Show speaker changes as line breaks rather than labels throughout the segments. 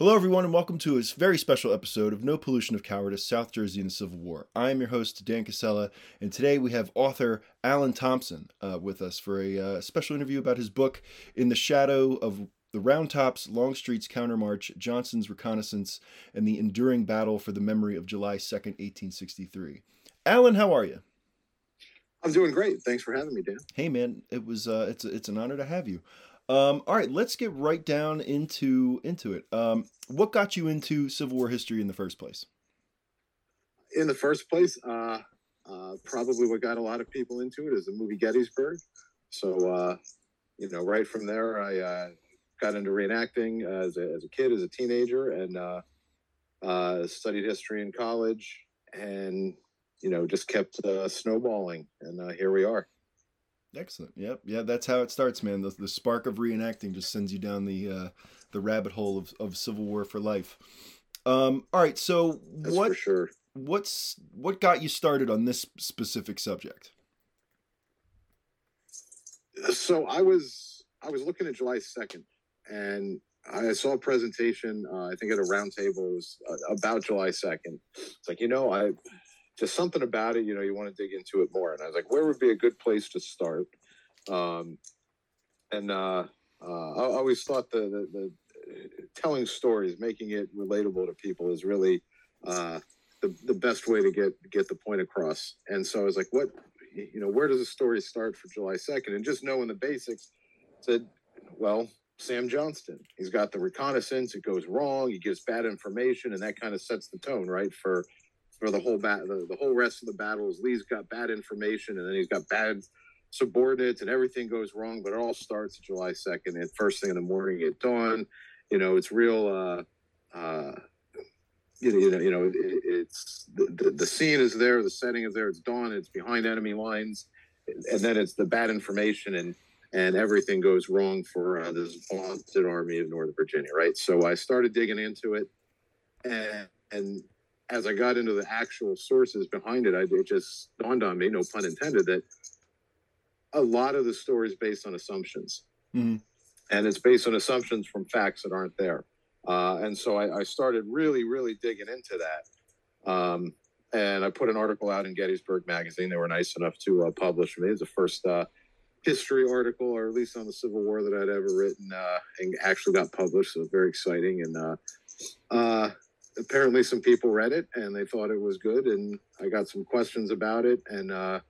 Hello, everyone, and welcome to a very special episode of No Pollution of Cowardice South Jersey in the Civil War. I am your host, Dan Casella, and today we have author Allen Thompson uh, with us for a uh, special interview about his book, In the Shadow of the Round Tops, Longstreet's Countermarch, Johnston's Reconnaissance, and the Enduring Battle for the Memory of July 2nd, 1863. Allen, how are you?
I'm doing great. Thanks for having me, Dan.
Hey, man, it was uh, it's it's an honor to have you. Um, all right, let's get right down into into it. Um, what got you into Civil War history in the first place?
In the first place, uh, uh, probably what got a lot of people into it is the movie Gettysburg. So, uh, you know, right from there, I uh, got into reenacting as a, as a kid, as a teenager, and uh, uh, studied history in college, and you know, just kept snowballing, and here we are.
Excellent. Yep. Yeah, that's how it starts, man. The, the spark of reenacting just sends you down the uh, the rabbit hole of, of Civil War for life. Um, all right. So
that's
what
sure.
what's what got you started on this specific subject?
So I was I was looking at July second, and I saw a presentation. Uh, I think at a roundtable was uh, about July second. It's like you know I just something about it, you know, you want to dig into it more. And I was like, where would be a good place to start? Um, and uh, uh, I always thought the, the, the, telling stories, making it relatable to people is really uh, the, the best way to get get the point across. And so I was like, what, you know, where does the story start for July 2nd? And just knowing the basics said, well, Sam Johnston. He's got the reconnaissance. It goes wrong. He gives bad information, and that kind of sets the tone, right, for for the whole bat the, the whole rest of the battles. Lee's got bad information and then he's got bad subordinates and everything goes wrong, but it all starts July 2nd and first thing in the morning at dawn. You know, it's real uh uh you know, you know, it's the, the, the scene is there, the setting is there, it's dawn, it's behind enemy lines, and then it's the bad information and and everything goes wrong for uh, this vaunted army of Northern Virginia, right? So I started digging into it, and and as I got into the actual sources behind it, I, it just dawned on me, no pun intended, that a lot of the story is based on assumptions. Mm-hmm. And it's based on assumptions from facts that aren't there. Uh, and so I, I, started really, really digging into that. Um, and I put an article out in Gettysburg Magazine. They were nice enough to uh, publish me. It's the first uh, history article, or at least on the Civil War, that I'd ever written, uh, and actually got published. So very exciting. And uh, uh, apparently some people read it and they thought it was good and i got some questions about it and uh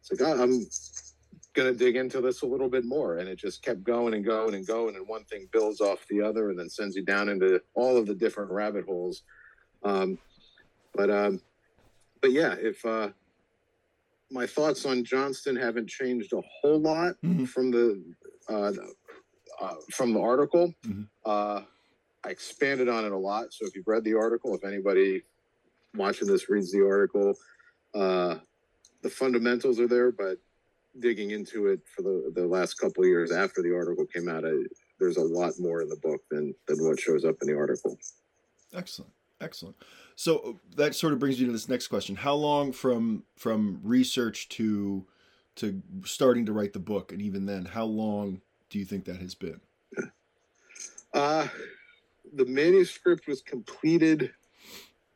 it's like oh, i'm gonna dig into this a little bit more and it just kept going and going and going and one thing builds off the other and then sends you down into all of the different rabbit holes um but um but yeah if uh my thoughts on johnston haven't changed a whole lot mm-hmm. from the uh, uh from the article mm-hmm. uh I expanded on it a lot. So if you've read the article, if anybody watching this reads the article, uh, the fundamentals are there, but digging into it for the, the last couple of years after the article came out, I, there's a lot more in the book than, than what shows up in the article.
Excellent. Excellent. So uh, that sort of brings you to this next question. How long from from research to to starting to write the book and even then, how long do you think that has been?
Uh the manuscript was completed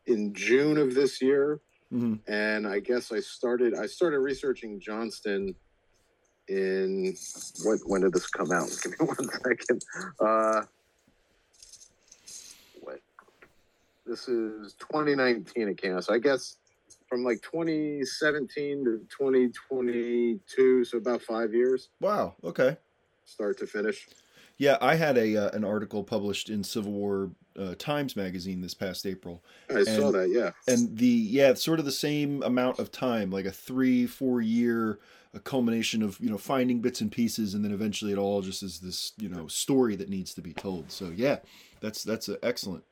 in June of this year, mm-hmm. and I guess I started I started researching Johnston in what when did this come out? Give me one second. Uh, what? This is 2019 it came out. So I guess from like 2017 to 2022, so about five years.
Wow. Okay.
Start to finish.
Yeah, I had a uh, an article published in Civil War uh, Times magazine this past April.
I and, saw that, yeah.
And the yeah, sort of the same amount of time, like a three four year a culmination of you know finding bits and pieces, and then eventually it all just is this you know story that needs to be told. So yeah, that's that's excellent.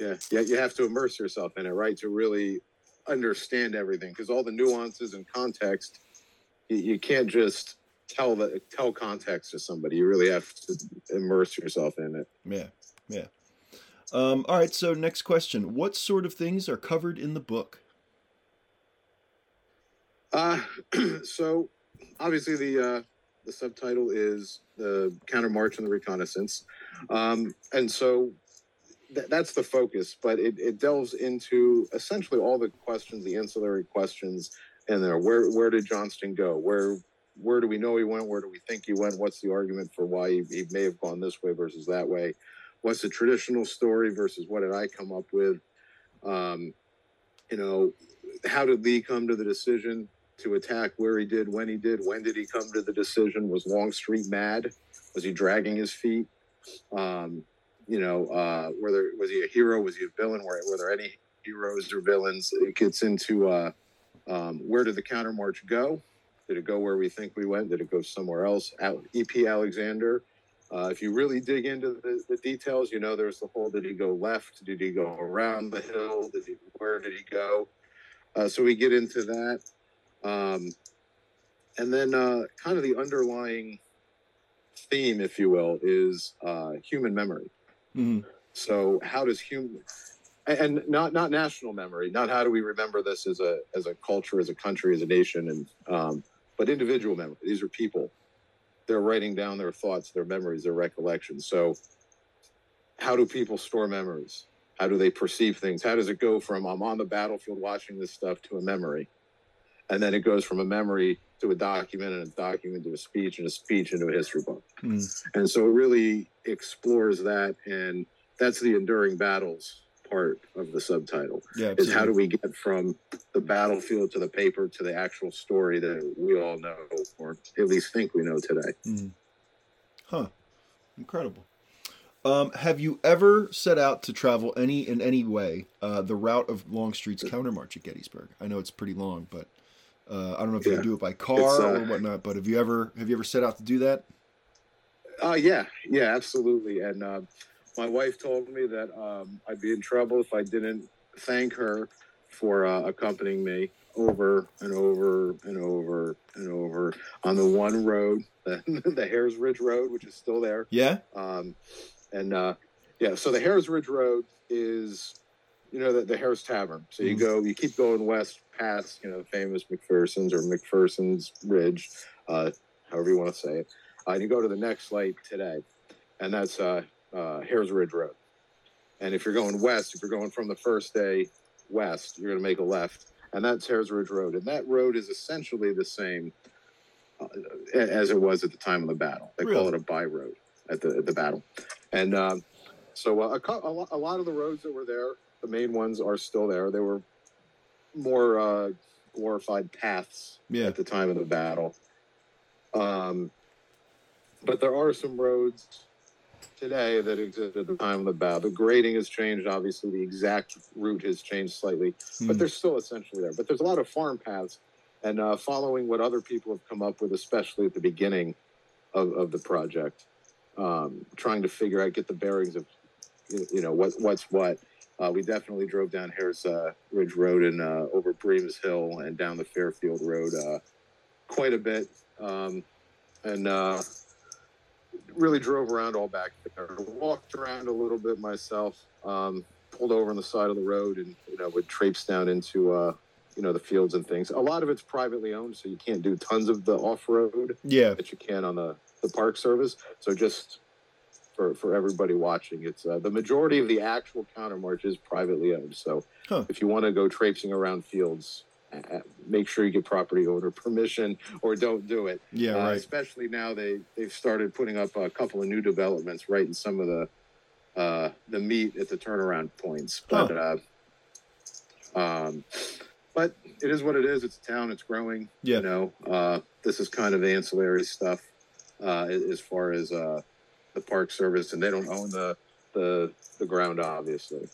Yeah, yeah, you have to immerse yourself in it, right, to really understand everything, because all the nuances and context, you, you can't just tell the tell context to somebody. You really have to immerse yourself in it.
Yeah, yeah. Um, all right. So next question: What sort of things are covered in the book?
Uh, so obviously the uh, the subtitle is the counter march and the reconnaissance, um, and so th- that's the focus, but it, it delves into essentially all the questions, the ancillary questions and there. Where where did Johnston go? Where where do we know he went? Where do we think he went? What's the argument for why he, he may have gone this way versus that way? What's the traditional story versus what did I come up with? Um, you know, how did Lee come to the decision to attack where he did, when he did? When did he come to the decision? Was Longstreet mad? Was he dragging his feet? Um, you know, uh, whether was he a hero? Was he a villain? Were, were there any heroes or villains? It gets into uh, um, where did the countermarch go? Did it go where we think we went? Did it go somewhere else? E.P. Alexander. Uh, if you really dig into the, the, details, you know there's the whole: did he go left? Did he go around the hill? Did he, where did he go? Uh, so we get into that, um, and then uh, kind of the underlying theme, if you will, is uh, human memory. Mm-hmm. So how does human and not not national memory, not how do we remember this as a as a culture, as a country, as a nation, and um, but individual memory. These are people. They're writing down their thoughts, their memories, their recollections. So how do people store memories? How do they perceive things? How does it go from I'm on the battlefield watching this stuff to a memory? And then it goes from a memory to a document and a document to a speech and a speech into a history book. Mm. And so it really explores that. And that's the enduring battles part of the subtitle yeah, is how do we get from the battlefield to the paper to the actual story that we all know or at least think we know today. Mm.
Huh. Incredible. Um, have you ever set out to travel any in any way uh, the route of Longstreet's countermarch at Gettysburg? I know it's pretty long, but uh, I don't know if you do it by car uh, or whatnot. But have you ever have you ever set out to do that?
Uh, yeah, yeah, absolutely. And uh, my wife told me that um, I'd be in trouble if I didn't thank her for uh, accompanying me over and over and over and over on the one road, the, the Herr's Ridge Road, which is still there.
Yeah.
Um, and uh, yeah, so the Herr's Ridge Road is, you know, the, the Herr's Tavern. So you mm go, you keep going west past, you know, the famous McPherson's or McPherson's Ridge, uh, however you want to say it. Uh, and you go to the next light today, and that's uh, uh, Herr's Ridge Road. And if you're going west, if you're going from the first day west, you're going to make a left, and that's Herr's Ridge Road. And that road is essentially the same uh, as it was at the time of the battle. They really? call it a by road at the at the battle. And um, so uh, a, a, lot of the roads that were there, the main ones are still there. They were more uh, glorified paths yeah. at the time of the battle. Um, but there are some roads today that existed at the time of the battle. The grading has changed. Obviously, the exact route has changed slightly, mm. but hmm. they're still essentially there. But there's a lot of farm paths, and uh, following what other people have come up with, especially at the beginning of, of the project, um, trying to figure out, get the bearings of, you know, what what's what. Uh, we definitely drove down Herr's uh, Ridge Road and uh, over Breams Hill and down the Fairfield Road uh, quite a bit, um, and uh, really drove around all back there. Walked around a little bit myself. Um, pulled over on the side of the road and you know would traipse down into uh, you know the fields and things. A lot of it's privately owned, so you can't do tons of the off road.
Yeah,
that you can on the the Park Service. So just for for everybody watching, it's uh, the majority of the actual countermarch is privately owned. So huh. if you want to go traipsing around fields, make sure you get property owner permission or don't do it.
Yeah, uh, right.
Especially now they they've started putting up a couple of new developments right in some of the uh, the meat at the turnaround points. But huh. uh, um, but it is what it is. It's a town. It's growing. Yeah. You know, uh, this is kind of ancillary stuff uh, as far as uh, the Park Service, and they don't own the the the ground, obviously,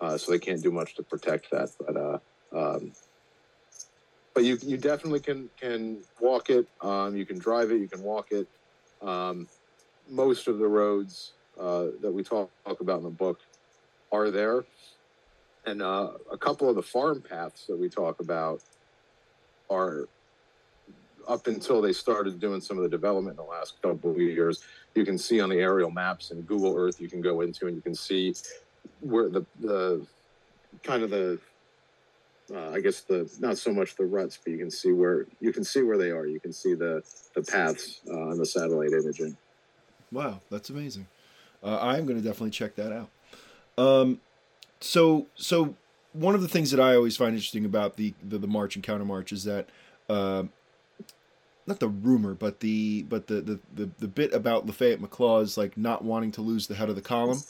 uh, so they can't do much to protect that. But uh, um, but you you definitely can can walk it. Um, you can drive it. You can walk it. Um, most of the roads uh, that we talk, talk about in the book are there, and uh, a couple of the farm paths that we talk about are up until they started doing some of the development in the last couple of years, you can see on the aerial maps and Google Earth, you can go into and you can see where the, the kind of the, uh, I guess the, not so much the ruts, but you can see where, you can see where they are. You can see the, the paths uh, on the satellite imaging.
Wow. That's amazing. Uh, I'm going to definitely check that out. Um, so so one of the things that I always find interesting about the the, the march and counter march is that. Uh, not the rumor, but the but the, the, the, the bit about Lafayette McLaws like not wanting to lose the head of the column.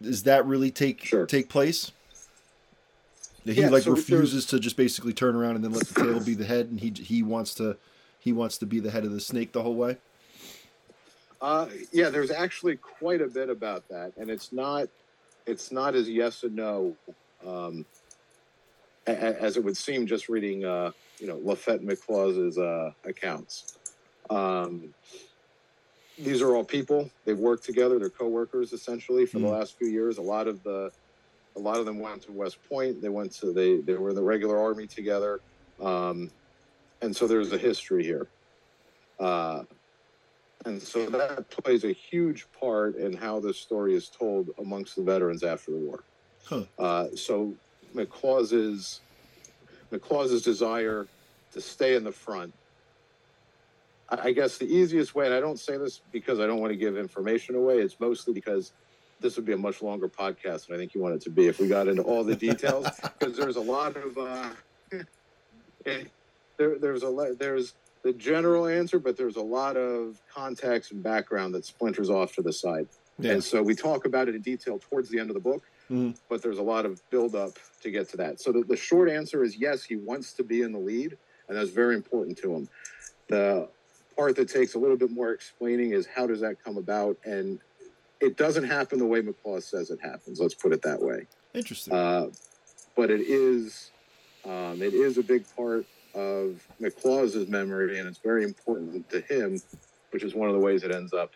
Does that really take
Sure.
take place? He
Yeah,
like
so
refuses to just basically turn around and then let the tail be the head, and he he wants to he wants to be the head of the snake the whole way.
Uh, yeah, there's actually quite a bit about that, and it's not it's not as yes and no um, a- a- as it would seem just reading uh, you know Lafayette McLaws's uh, accounts. Um, these are all people. They've worked together. They're coworkers essentially for the
Mm.
last few years. A lot of the a lot of them went to West Point. They went to they they were in the regular army together, um, and so there's a history here. Uh, and so that plays a huge part in how this story is told amongst the veterans after the war.
Huh.
Uh, so McLaws's McLaws's desire to stay in the front. I I guess the easiest way, and I don't say this because I don't want to give information away. It's mostly because this would be a much longer podcast than I think you want it to be if we got into all the details. Because there's a lot of uh, there, there's a there's the general answer, but there's a lot of context and background that splinters off to the side.
Yeah.
And so we talk about it in detail towards the end of the book,
Mhm.
but there's a lot of build up to get to that. So the, the short answer is yes, he wants to be in the lead, and that's very important to him. The part that takes a little bit more explaining is how does that come about? And it doesn't happen the way McLaws says it happens. Let's put it that way.
Interesting.
Uh, but it is um, it is a big part of McLaws's memory, and it's very important to him, which is one of the ways it ends up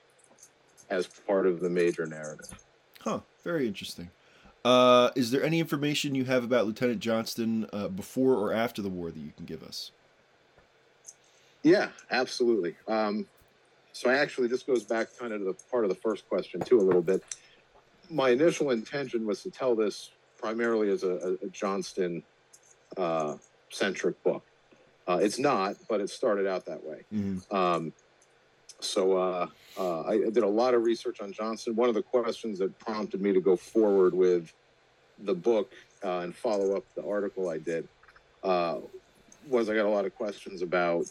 as part of the major narrative.
Huh. Very interesting. Uh, is there any information you have about Lieutenant Johnston uh, before or after the war that you can give us?
Yeah, absolutely. Um, so I actually this goes back kind of to the part of the first question too a little bit. My initial intention was to tell this primarily as a, a, Johnston uh, centric book. Uh, it's not, but it started out that way.
Mm-hmm.
Um, so uh, uh, I did a lot of research on Johnston. One of the questions that prompted me to go forward with the book uh, and follow up the article I did uh, was I got a lot of questions about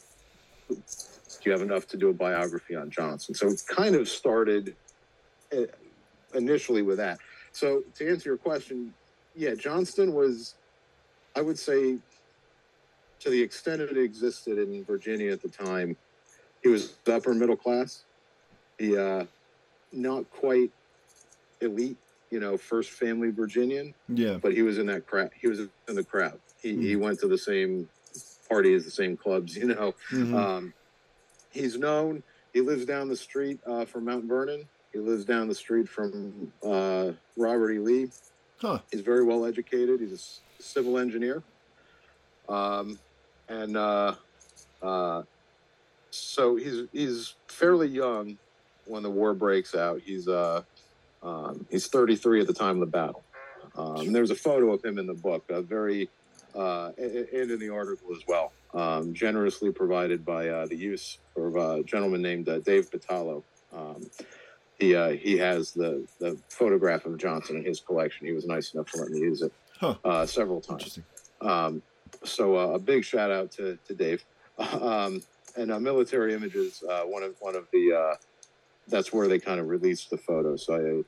do you have enough to do a biography on Johnston? So it kind of started uh, initially with that. So to answer your question, yeah, Johnston was, I would say, to the extent it existed in Virginia at the time, he was upper middle class. He uh, not quite elite, you know, first family Virginian,
Yeah.
but he was in that crowd. He was in the crowd. He, he went to the same parties, the same clubs, you know.
Mhm.
Um, he's known. He lives down the street uh, from Mount Vernon. He lives down the street from uh, Robert E. Lee.
huh.
He's very well educated. He's a civil engineer. Um, and uh, uh, so he's he's fairly young when the war breaks out. He's uh, um, he's 33 at the time of the battle. Um, there's a photo of him in the book, uh, very uh, and in the article as well, um, generously provided by uh, the use of a gentleman named uh, Dave Batallo. Um, he uh, he has the the photograph of Johnston in his collection. He was nice enough to let me use it
Huh.
uh, several times. Um, so uh, a big shout out to, to Dave. Um, and uh, Military Images, uh, one of one of the uh, that's where they kind of released the photo. So I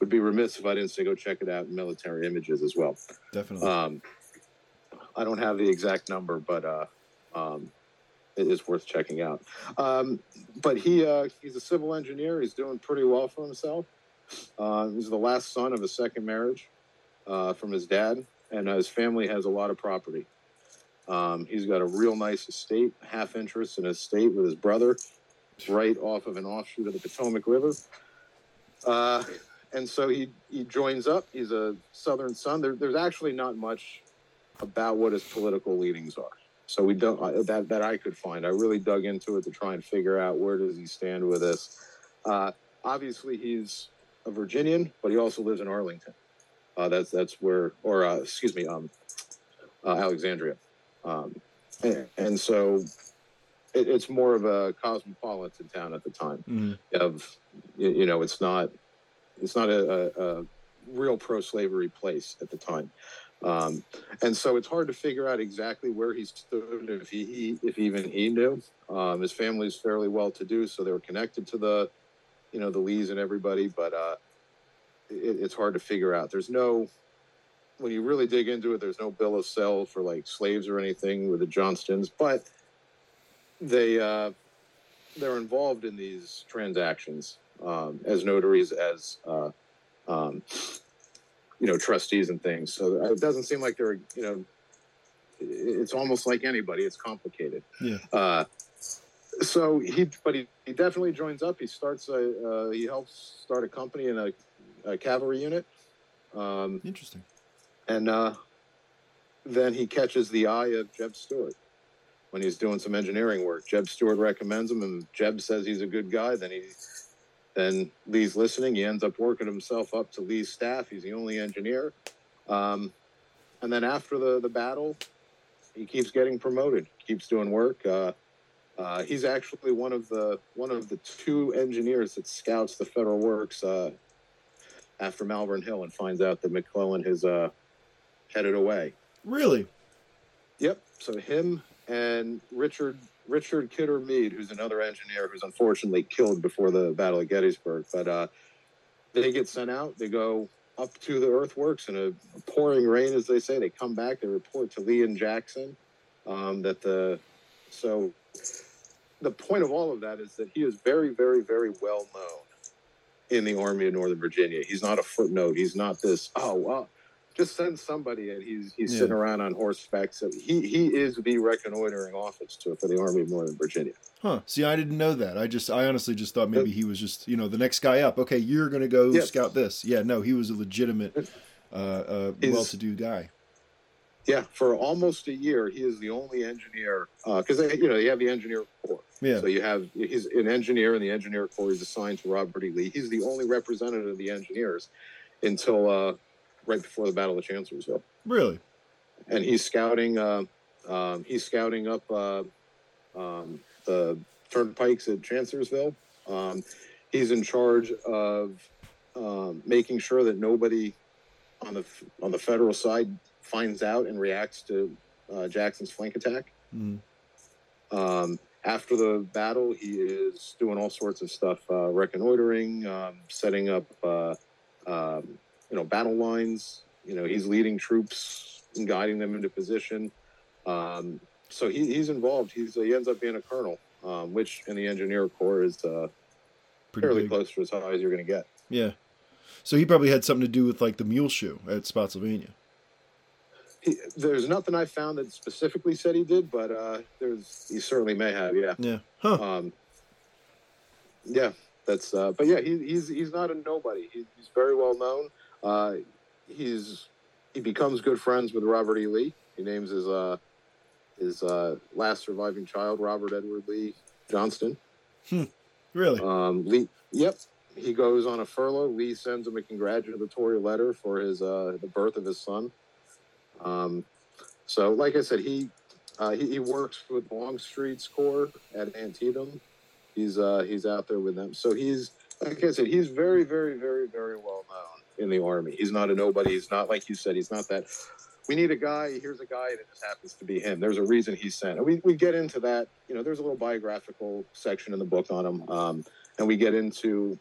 would be remiss if I didn't say go check it out Military Images as well.
Definitely.
I don't have the exact number, but uh, um, it is worth checking out. Um, but he uh, he's a civil engineer. He's doing pretty well for himself. Uh, he's the last son of a second marriage uh, from his dad, and uh, his family has a lot of property. Um, he's got a real nice estate, half interest in his estate with his brother, right off of an offshoot of the Potomac River. Uh, and so he he joins up. He's a Southern son. There, there's actually not much about what his political leanings are. So we don't that that I could find. I really dug into it to try and figure out where does he stand with this. Uh, obviously, he's a Virginian, but he also lives in Arlington. Uh, that's that's where, or uh, excuse me, um, uh, Alexandria, um, and, and so it, it's more of a cosmopolitan town at the time
Mhm.
of you, you know it's not it's not a, a, a real pro-slavery place at the time. Um, and so it's hard to figure out exactly where he stood, if he, if even he knew. Um, his family's fairly well to do, so they were connected to the, you know, the Lees and everybody, but uh, it, it's hard to figure out. There's no, when you really dig into it, there's no bill of sale for like slaves or anything with the Johnstons, but they uh, they're involved in these transactions um, as notaries, as uh, um, you know, trustees and things. So it doesn't seem like they're you know, it's almost like anybody. It's complicated.
Yeah.
Uh, so he, but he, he definitely joins up. He starts a, uh, he helps start a company in a, a cavalry unit. Um,
Interesting.
and uh, then he catches the eye of Jeb Stuart when he's doing some engineering work. Jeb Stuart recommends him, and Jeb says he's a good guy. Then he, then Lee's listening. He ends up working himself up to Lee's staff. He's the only engineer. Um, and then after the the battle, he keeps getting promoted. Keeps doing work. Uh, uh, he's actually one of the one of the two engineers that scouts the federal works uh, after Malvern Hill and finds out that McClellan has uh, headed away.
Really?
Yep. So him and Richard Richard Kidder Meade, who's another engineer who's unfortunately killed before the Battle of Gettysburg, but uh, they get sent out. They go up to the earthworks in a pouring rain, as they say. They come back. They report to Lee and Jackson um, that the so the point of all of that is that he is very, very, very well known in the Army of Northern Virginia. He's not a footnote. He's not this. Oh well, just send somebody, and he's he's
Yeah.
sitting around on horseback. So he he is the reconnoitering office to for the Army of Northern Virginia.
Huh. See, I didn't know that. I just, I honestly just thought maybe he was just, you know, the next guy up. Okay, you're going to go
Yeah.
scout this. Yeah, no, he was a legitimate, uh, uh, well-to-do guy.
Yeah, for almost a year, he is the only engineer because you know you have the engineer corps.
Yeah.
So you have he's an engineer and the engineer corps. He's assigned to Robert E. Lee. He's the only representative of the engineers until uh, right before the Battle of Chancellorsville,
Really?
and he's scouting. Uh, um, he's scouting up uh, um, the turnpikes at Chancellorsville. Um, he's in charge of um, making sure that nobody on the on the federal side finds out and reacts to uh, Jackson's flank attack.
Mm.
Um, after the battle, he is doing all sorts of stuff, uh, reconnoitering, um, setting up, uh, um, you know, battle lines. You know, he's leading troops and guiding them into position. Um, so he, he's involved. He's he ends up being a colonel, um, which in the engineer corps is uh,
Pretty
fairly
big.
close to as high as you're going to get.
Yeah. So he probably had something to do with like the mule shoe at Spotsylvania.
He, there's nothing I found that specifically said he did, but uh, there's he certainly may have. Yeah.
Yeah. Huh.
Um, yeah, that's. Uh, but yeah, he, he's he's not a nobody. He, he's very well known. Uh, he's he becomes good friends with Robert E. Lee. He names his uh, his uh, last surviving child Robert Edward Lee Johnston.
Really?
Um, Lee. Yep. He goes on a furlough. Lee sends him a congratulatory letter for his uh, the birth of his son. Um, so, like I said, he uh, he, he works with Longstreet's Corps at Antietam. He's uh, he's out there with them. So he's like I said, he's very, very, very, very well known in the army. He's not a nobody. He's not like you said. He's not that. We need a guy. Here's a guy, and it just happens to be him. There's a reason he's sent. And we we get into that. You know, there's a little biographical section in the book on him, um, and we get into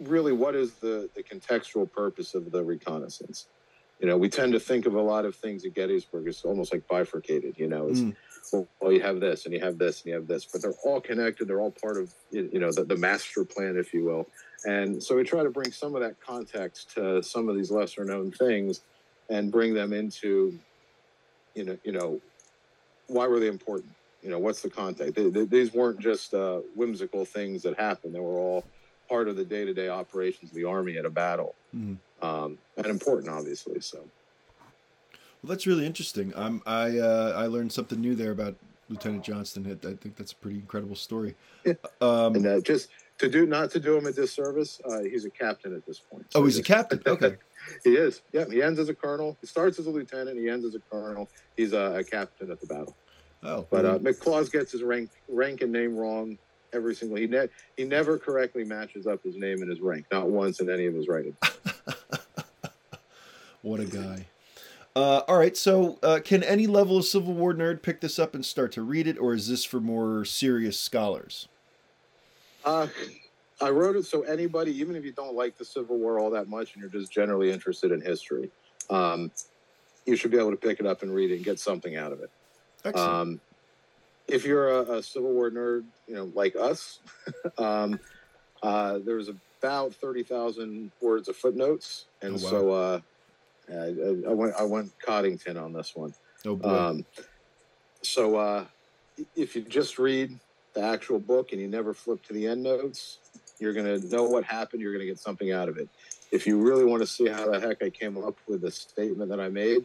really what is the the contextual purpose of the reconnaissance. You know, we tend to think of a lot of things at Gettysburg as almost like bifurcated. You know, it's
Mm.
well, well, you have this and you have this and you have this, but they're all connected. They're all part of you know the, the master plan, if you will. And so we try to bring some of that context to some of these lesser known things, and bring them into, you know, you know, why were they important? You know, what's the context? They, they, these weren't just uh, whimsical things that happened. They were all part of the day to day operations of the army at a battle,
Mhm.
um, and important, obviously. So.
Well, that's really interesting. I'm, I uh, I learned something new there about Lieutenant Johnston. I I think that's a pretty incredible story.
Yeah.
Um,
And uh, just to do not to do him a disservice, uh, he's a captain at this point.
oh,
So
he's a captain. Okay.
He is. Yeah, he ends as a colonel. He starts as a lieutenant. He ends as a colonel. He's a, a captain at the battle.
Oh,
But uh, McLaws gets his rank, rank and name wrong every single. He ne- he never correctly matches up his name and his rank, not once in any of his writings.
What a guy. Uh, all right, so uh, can any level of Civil War nerd pick this up and start to read it, or is this for more serious scholars?
Uh, I wrote it so anybody, even if you don't like the Civil War all that much and you're just generally interested in history, um, you should be able to pick it up and read it and get something out of it. Um, if you're a, a, Civil War nerd, you know, like us, um, uh, there's about thirty thousand words of footnotes, and
Oh, wow.
so uh, I, I went I went Coddington on this one.
oh boy.
Um, so uh, if you just read the actual book and you never flip to the end notes, you're going to know what happened. You're going to get something out of it. If you really want to see how the heck I came up with the statement that I made,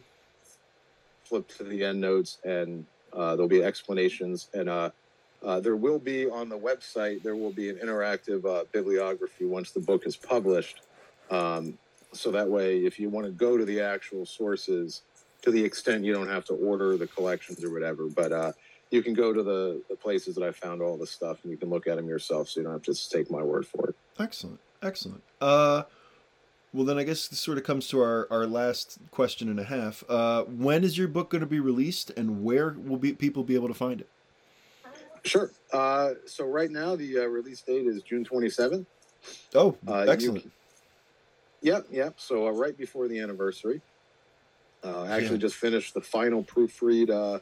flip to the end notes and uh, there'll be explanations. And uh, uh, there will be on the website, there will be an interactive uh, bibliography once the book is published. Um, so that way, if you want to go to the actual sources, to the extent you don't have to order the collections or whatever, but uh, you can go to the, the places that I found all the stuff and you can look at them yourself so you don't have to just take my word for it.
Excellent, excellent. Uh, well, then I guess this sort of comes to our, our last question and a half. Uh, when is your book going to be released, and where will be people be able to find it?
Sure. Uh, so right now, the uh, release date is June 27th.
Oh,
Uh,
excellent.
can- Yep, yep. So uh, right before the anniversary, uh, I actually
Yeah.
just finished the final proofread uh,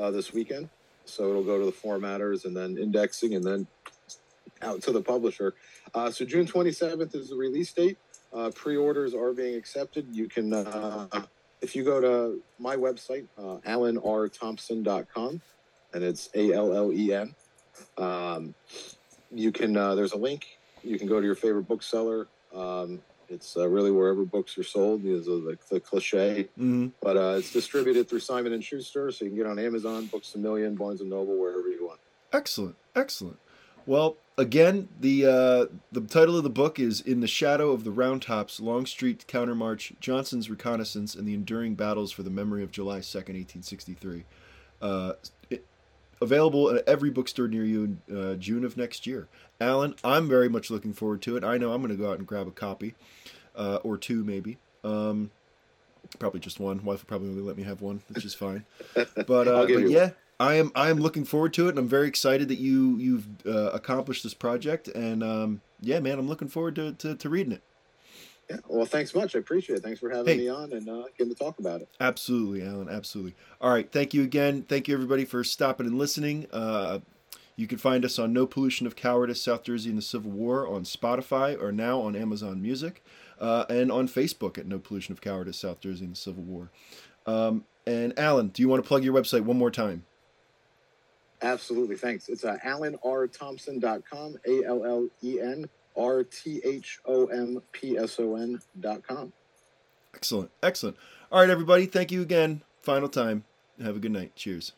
uh, this weekend. So it'll go to the formatters and then indexing and then out to the publisher. Uh, so June 27th is the release date. Uh, pre-orders are being accepted. You can, uh, if you go to my website, uh, allenrthompson.com, and it's A-L-L-E-N. Um, you can, uh, there's a link. You can go to your favorite bookseller. Um, it's uh, really wherever books are sold is the, the cliche,
Mhm.
but uh, it's distributed through Simon and Schuster, so you can get on Amazon, Books a Million, Barnes and Noble, wherever you want.
Excellent, excellent. Well, again, the uh, the title of the book is "In the Shadow of the Round Tops: Longstreet Countermarch, Johnston's Reconnaissance, and the Enduring Battles for the Memory of July Second, Eighteen Sixty-Three." Uh, it, available at every bookstore near you in uh, June of next year. Allen, I'm very much looking forward to it. I know I'm going to go out and grab a copy, uh, or two maybe. Um, probably just one. Wife will probably only let me have one, which is fine. But, uh, but yeah, I am I am looking forward to it, and I'm very excited that you you've uh, accomplished this project. And um, yeah, man, I'm looking forward to, to, to reading it.
Yeah. Well, thanks much. I appreciate it. Thanks for having
Hey.
me on and uh, getting to talk about it.
Absolutely, Allen. Absolutely. All right. Thank you again. Thank you everybody for stopping and listening. Uh, you can find us on No Pollution of Cowardice, South Jersey in the Civil War on Spotify or now on Amazon Music uh, and on Facebook at No Pollution of Cowardice, South Jersey in the Civil War. Um, and Allen, do you want to plug your website one more time?
Absolutely. Thanks. It's uh, allenrthompson.com, A L L E N R T H O M P S O com.
Excellent. Excellent. All right, everybody. Thank you again. Final time. Have a good night. Cheers.